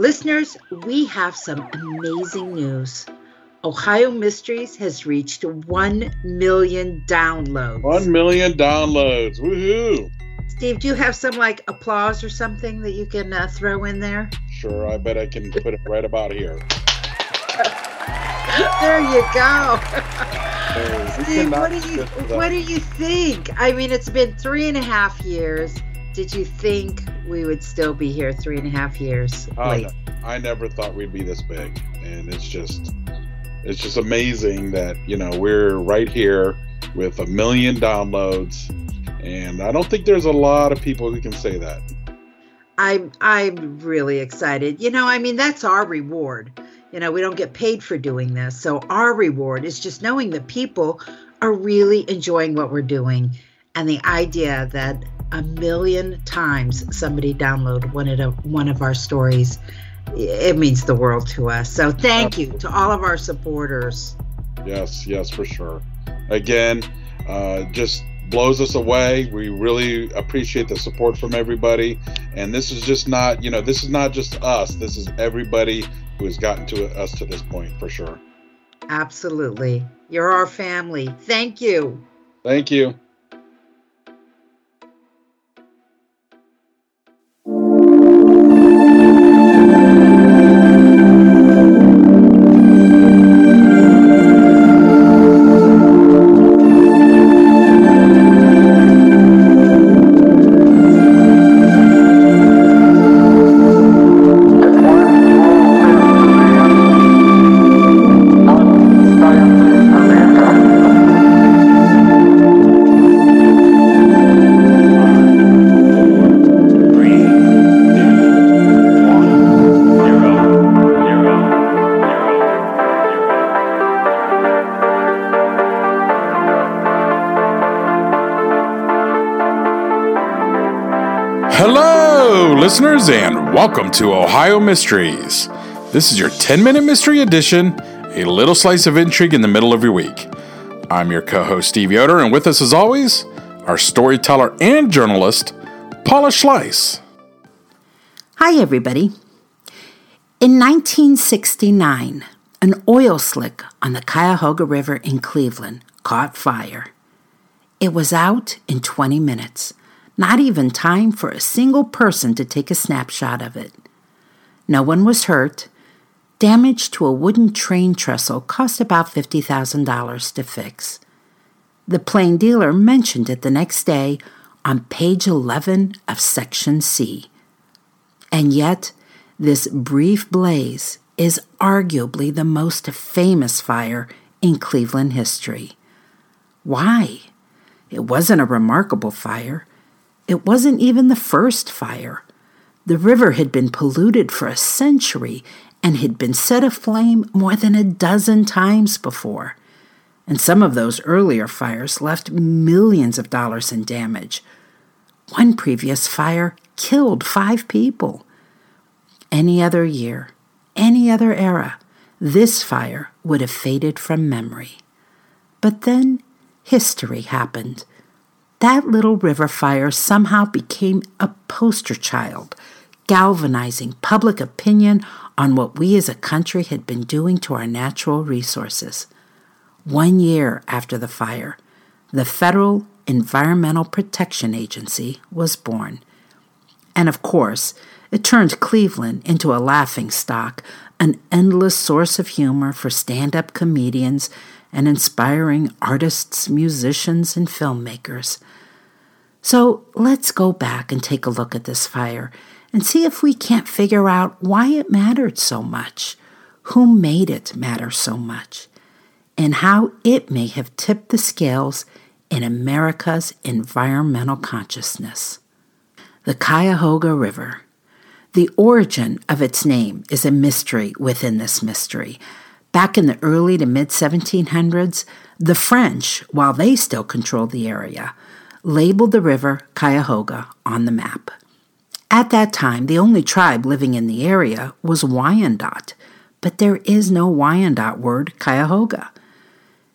Listeners, we have some amazing news. Ohio Mysteries has reached 1 million downloads. 1 million downloads. Woohoo! Steve, do you have some like applause or something that you can uh, throw in there? Sure, I bet I can put it right about here. there you go. Steve, what do you what do you think? I mean, it's been three and a half years. Did you think we would still be here three and a half years late? I, I never thought we'd be this big, and it's just it's just amazing that you know we're right here with a million downloads, and I don't think there's a lot of people who can say that. I'm I'm really excited. You know, I mean that's our reward. You know, we don't get paid for doing this. So our reward is just knowing that people are really enjoying what we're doing and the idea that a million times somebody download one of one of our stories it means the world to us. So thank you to all of our supporters. Yes, yes, for sure. Again, uh, just blows us away. We really appreciate the support from everybody. And this is just not, you know, this is not just us. This is everybody who has gotten to us to this point for sure. Absolutely. You're our family. Thank you. Thank you. Listeners, and welcome to Ohio Mysteries. This is your 10 minute mystery edition, a little slice of intrigue in the middle of your week. I'm your co host, Steve Yoder, and with us, as always, our storyteller and journalist, Paula Schleis. Hi, everybody. In 1969, an oil slick on the Cuyahoga River in Cleveland caught fire. It was out in 20 minutes not even time for a single person to take a snapshot of it. No one was hurt. Damage to a wooden train trestle cost about $50,000 to fix. The plain dealer mentioned it the next day on page 11 of Section C. And yet, this brief blaze is arguably the most famous fire in Cleveland history. Why? It wasn't a remarkable fire. It wasn't even the first fire. The river had been polluted for a century and had been set aflame more than a dozen times before. And some of those earlier fires left millions of dollars in damage. One previous fire killed five people. Any other year, any other era, this fire would have faded from memory. But then history happened that little river fire somehow became a poster child, galvanizing public opinion on what we as a country had been doing to our natural resources. One year after the fire, the Federal Environmental Protection Agency was born. And of course, it turned Cleveland into a laughing stock, an endless source of humor for stand up comedians and inspiring artists, musicians, and filmmakers. So let's go back and take a look at this fire and see if we can't figure out why it mattered so much, who made it matter so much, and how it may have tipped the scales in America's environmental consciousness. The Cuyahoga River. The origin of its name is a mystery within this mystery. Back in the early to mid 1700s, the French, while they still controlled the area, labeled the river Cuyahoga on the map. At that time, the only tribe living in the area was Wyandot, but there is no Wyandot word Cuyahoga.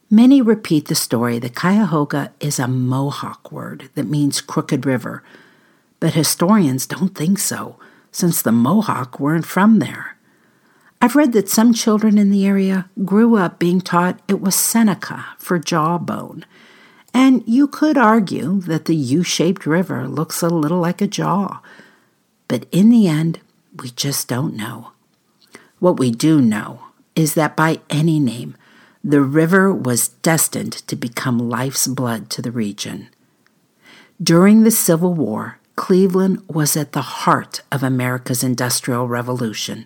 Many repeat the story that Cuyahoga is a Mohawk word that means crooked river, but historians don't think so, since the Mohawk weren't from there. I've read that some children in the area grew up being taught it was Seneca for jawbone, and you could argue that the U shaped river looks a little like a jaw. But in the end, we just don't know. What we do know is that by any name, the river was destined to become life's blood to the region. During the Civil War, Cleveland was at the heart of America's Industrial Revolution.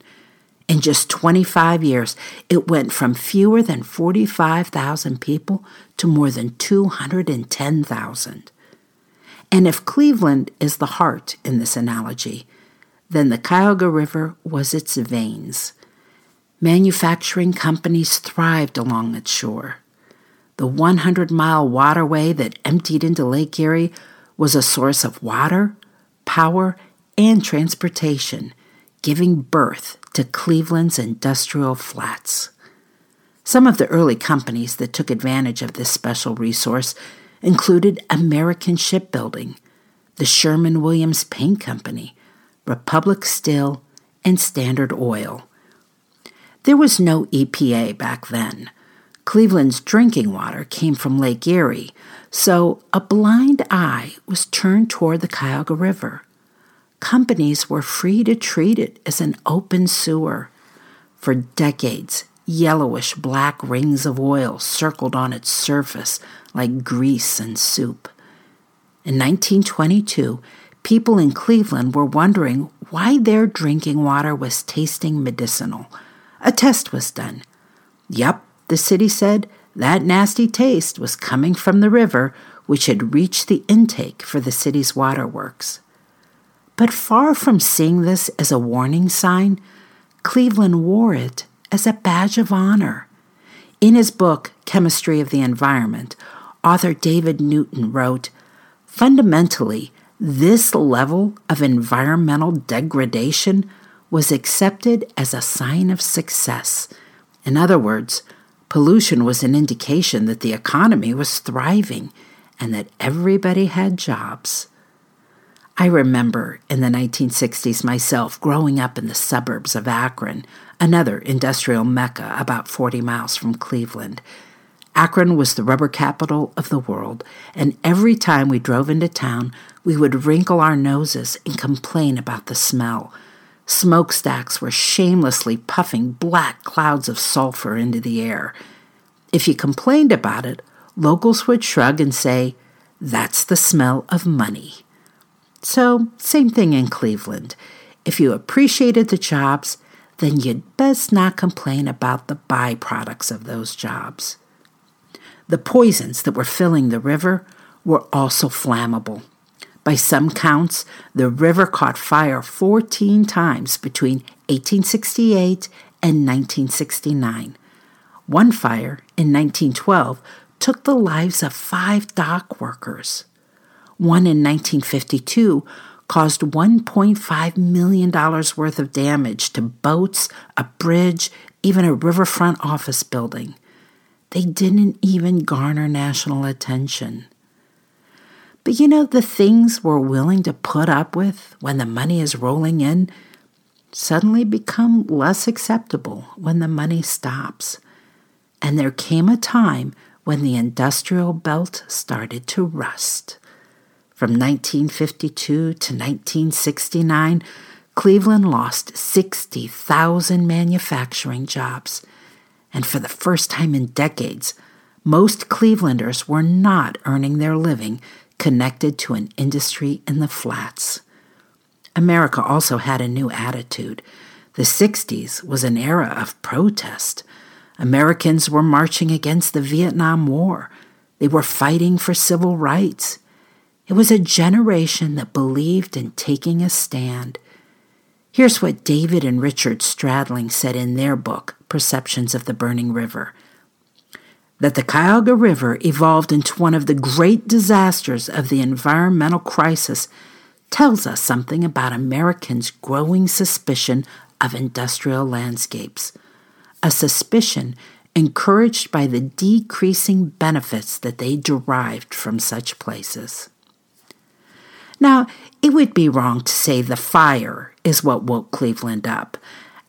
In just 25 years, it went from fewer than 45,000 people to more than 210,000. And if Cleveland is the heart in this analogy, then the Cuyahoga River was its veins. Manufacturing companies thrived along its shore. The 100 mile waterway that emptied into Lake Erie was a source of water, power, and transportation, giving birth to Cleveland's industrial flats. Some of the early companies that took advantage of this special resource included American Shipbuilding, the Sherwin-Williams Paint Company, Republic Steel, and Standard Oil. There was no EPA back then. Cleveland's drinking water came from Lake Erie, so a blind eye was turned toward the Cuyahoga River. Companies were free to treat it as an open sewer. For decades, yellowish black rings of oil circled on its surface like grease and soup. In 1922, people in Cleveland were wondering why their drinking water was tasting medicinal. A test was done. Yup, the city said, that nasty taste was coming from the river, which had reached the intake for the city's waterworks. But far from seeing this as a warning sign, Cleveland wore it as a badge of honor. In his book, Chemistry of the Environment, author David Newton wrote Fundamentally, this level of environmental degradation was accepted as a sign of success. In other words, pollution was an indication that the economy was thriving and that everybody had jobs. I remember in the 1960s myself growing up in the suburbs of Akron, another industrial mecca about 40 miles from Cleveland. Akron was the rubber capital of the world, and every time we drove into town, we would wrinkle our noses and complain about the smell. Smokestacks were shamelessly puffing black clouds of sulfur into the air. If you complained about it, locals would shrug and say, That's the smell of money. So, same thing in Cleveland. If you appreciated the jobs, then you'd best not complain about the byproducts of those jobs. The poisons that were filling the river were also flammable. By some counts, the river caught fire 14 times between 1868 and 1969. One fire in 1912 took the lives of five dock workers. One in 1952 caused $1.5 million worth of damage to boats, a bridge, even a riverfront office building. They didn't even garner national attention. But you know, the things we're willing to put up with when the money is rolling in suddenly become less acceptable when the money stops. And there came a time when the industrial belt started to rust. From 1952 to 1969, Cleveland lost 60,000 manufacturing jobs. And for the first time in decades, most Clevelanders were not earning their living connected to an industry in the flats. America also had a new attitude. The 60s was an era of protest. Americans were marching against the Vietnam War They were fighting for civil rights. It was a generation that believed in taking a stand. Here's what David and Richard Stradling said in their book, Perceptions of the Burning River that the Cuyahoga River evolved into one of the great disasters of the environmental crisis tells us something about Americans' growing suspicion of industrial landscapes, a suspicion encouraged by the decreasing benefits that they derived from such places. Now, it would be wrong to say the fire is what woke Cleveland up.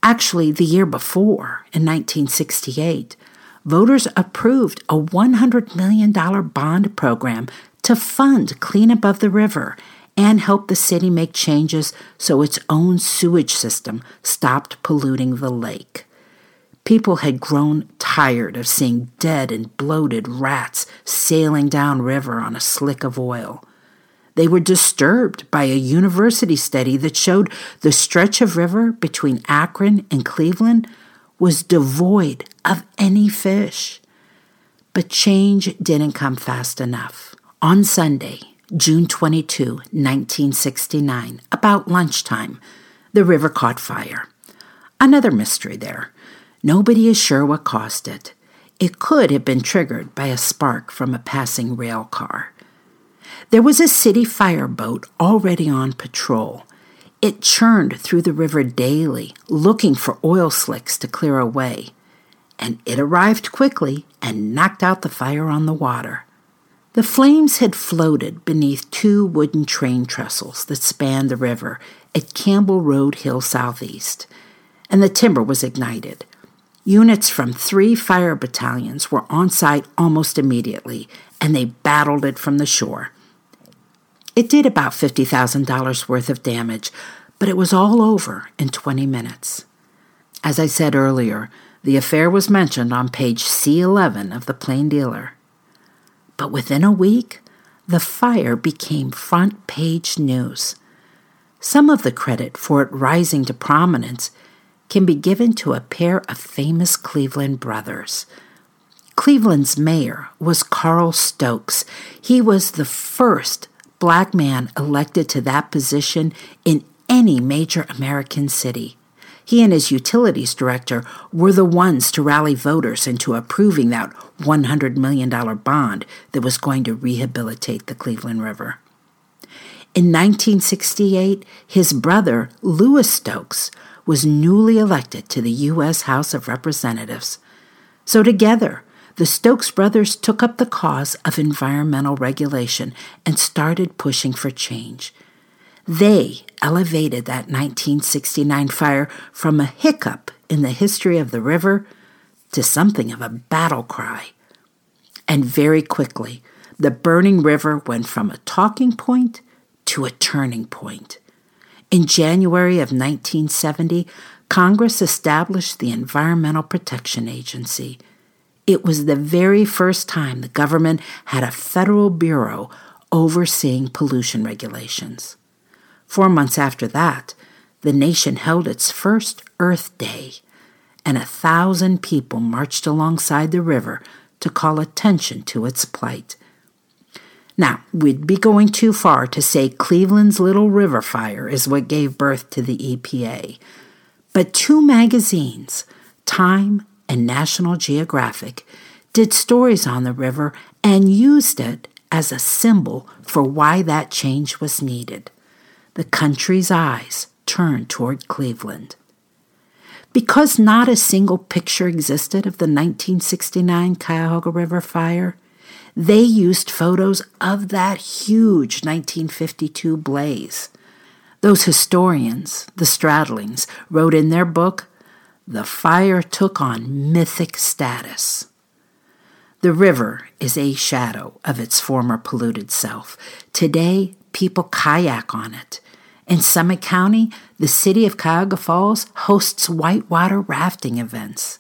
Actually, the year before, in 1968, voters approved a $100 million bond program to fund cleanup of the river and help the city make changes so its own sewage system stopped polluting the lake. People had grown tired of seeing dead and bloated rats sailing downriver on a slick of oil. They were disturbed by a university study that showed the stretch of river between Akron and Cleveland was devoid of any fish. But change didn't come fast enough. On Sunday, June 22, 1969, about lunchtime, the river caught fire. Another mystery there. Nobody is sure what caused it. It could have been triggered by a spark from a passing rail car. There was a city fireboat already on patrol. It churned through the river daily, looking for oil slicks to clear away, and it arrived quickly and knocked out the fire on the water. The flames had floated beneath two wooden train trestles that spanned the river at Campbell Road Hill Southeast, and the timber was ignited. Units from three fire battalions were on site almost immediately, and they battled it from the shore. It did about $50,000 worth of damage, but it was all over in 20 minutes. As I said earlier, the affair was mentioned on page C11 of the Plain Dealer. But within a week, the fire became front page news. Some of the credit for it rising to prominence can be given to a pair of famous Cleveland brothers. Cleveland's mayor was Carl Stokes. He was the first black man elected to that position in any major American city. He and his utilities director were the ones to rally voters into approving that $100 million bond that was going to rehabilitate the Cleveland River. In 1968, his brother, Louis Stokes, was newly elected to the U.S. House of Representatives. So together, the Stokes brothers took up the cause of environmental regulation and started pushing for change. They elevated that 1969 fire from a hiccup in the history of the river to something of a battle cry. And very quickly, the burning river went from a talking point to a turning point. In January of 1970, Congress established the Environmental Protection Agency. It was the very first time the government had a federal bureau overseeing pollution regulations. Four months after that, the nation held its first Earth Day, and a thousand people marched alongside the river to call attention to its plight. Now, we'd be going too far to say Cleveland's Little River Fire is what gave birth to the EPA. But two magazines, Time and National Geographic did stories on the river and used it as a symbol for why that change was needed. The country's eyes turned toward Cleveland. Because not a single picture existed of the 1969 Cuyahoga River fire, they used photos of that huge 1952 blaze. Those historians, the Stradlings, wrote in their book the fire took on mythic status. The river is a shadow of its former polluted self. Today, people kayak on it. In Summit County, the city of Cuyahoga Falls hosts whitewater rafting events.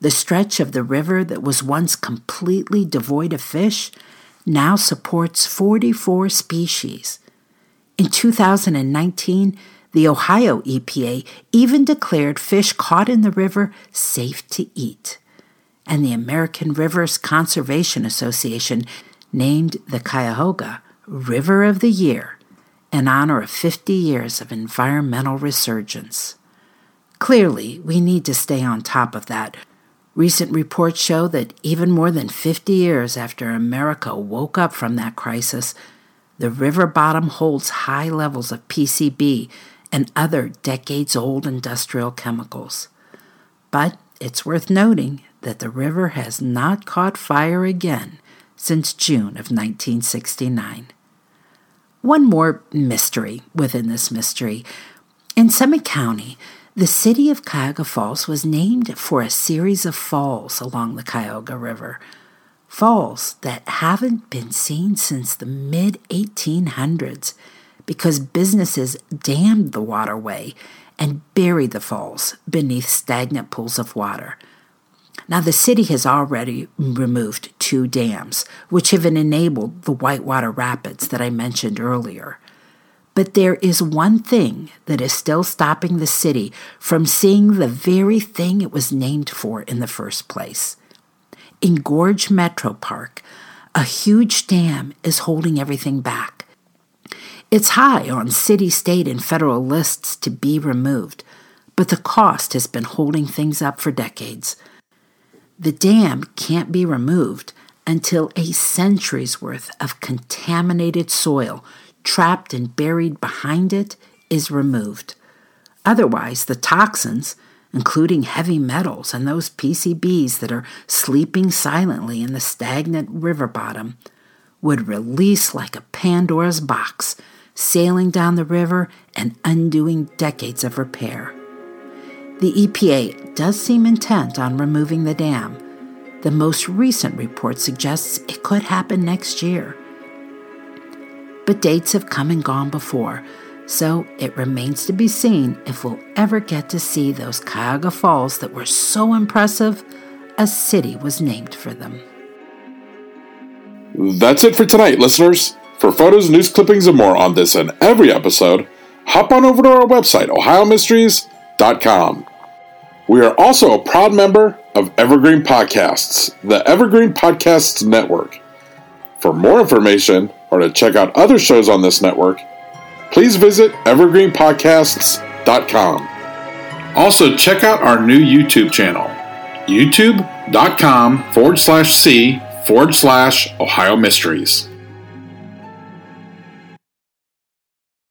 The stretch of the river that was once completely devoid of fish now supports 44 species. In 2019, the Ohio EPA even declared fish caught in the river safe to eat. and the American Rivers Conservation Association named the Cuyahoga River of the Year in honor of 50 years of environmental resurgence. Clearly, we need to stay on top of that. Recent reports show that even more than 50 years after America woke up from that crisis, the river bottom holds high levels of PCB and other decades old industrial chemicals. But it's worth noting that the river has not caught fire again since June of 1969. One more mystery within this mystery. In Summit County, the city of Cuyahoga Falls was named for a series of falls along the Cuyahoga River falls that haven't been seen since the mid 1800s because businesses dammed the waterway and buried the falls beneath stagnant pools of water. Now, the city has already removed two dams, which have enabled the Whitewater Rapids that I mentioned earlier. But there is one thing that is still stopping the city from seeing the very thing it was named for in the first place. In Gorge Metro Park, a huge dam is holding everything back. It's high on city, state, and federal lists to be removed, but the cost has been holding things up for decades. The dam can't be removed until a century's worth of contaminated soil trapped and buried behind it is removed. Otherwise, the toxins, including heavy metals and those PCBs that are sleeping silently in the stagnant river bottom, would release like a Pandora's box, sailing down the river and undoing decades of repair. The EPA does seem intent on removing the dam. The most recent report suggests it could happen next year. But dates have come and gone before, so it remains to be seen if we'll ever get to see those Cuyahoga Falls that were so impressive a city was named for them. That's it for tonight, listeners. For photos, news clippings, and more on this and every episode, hop on over to our website, ohiomysteries.com. We are also a proud member of Evergreen Podcasts, the Evergreen Podcasts Network. For more information or to check out other shows on this network, please visit evergreenpodcasts.com. Also, check out our new YouTube channel, youtube.com forward slash C forward slash Ohio Mysteries.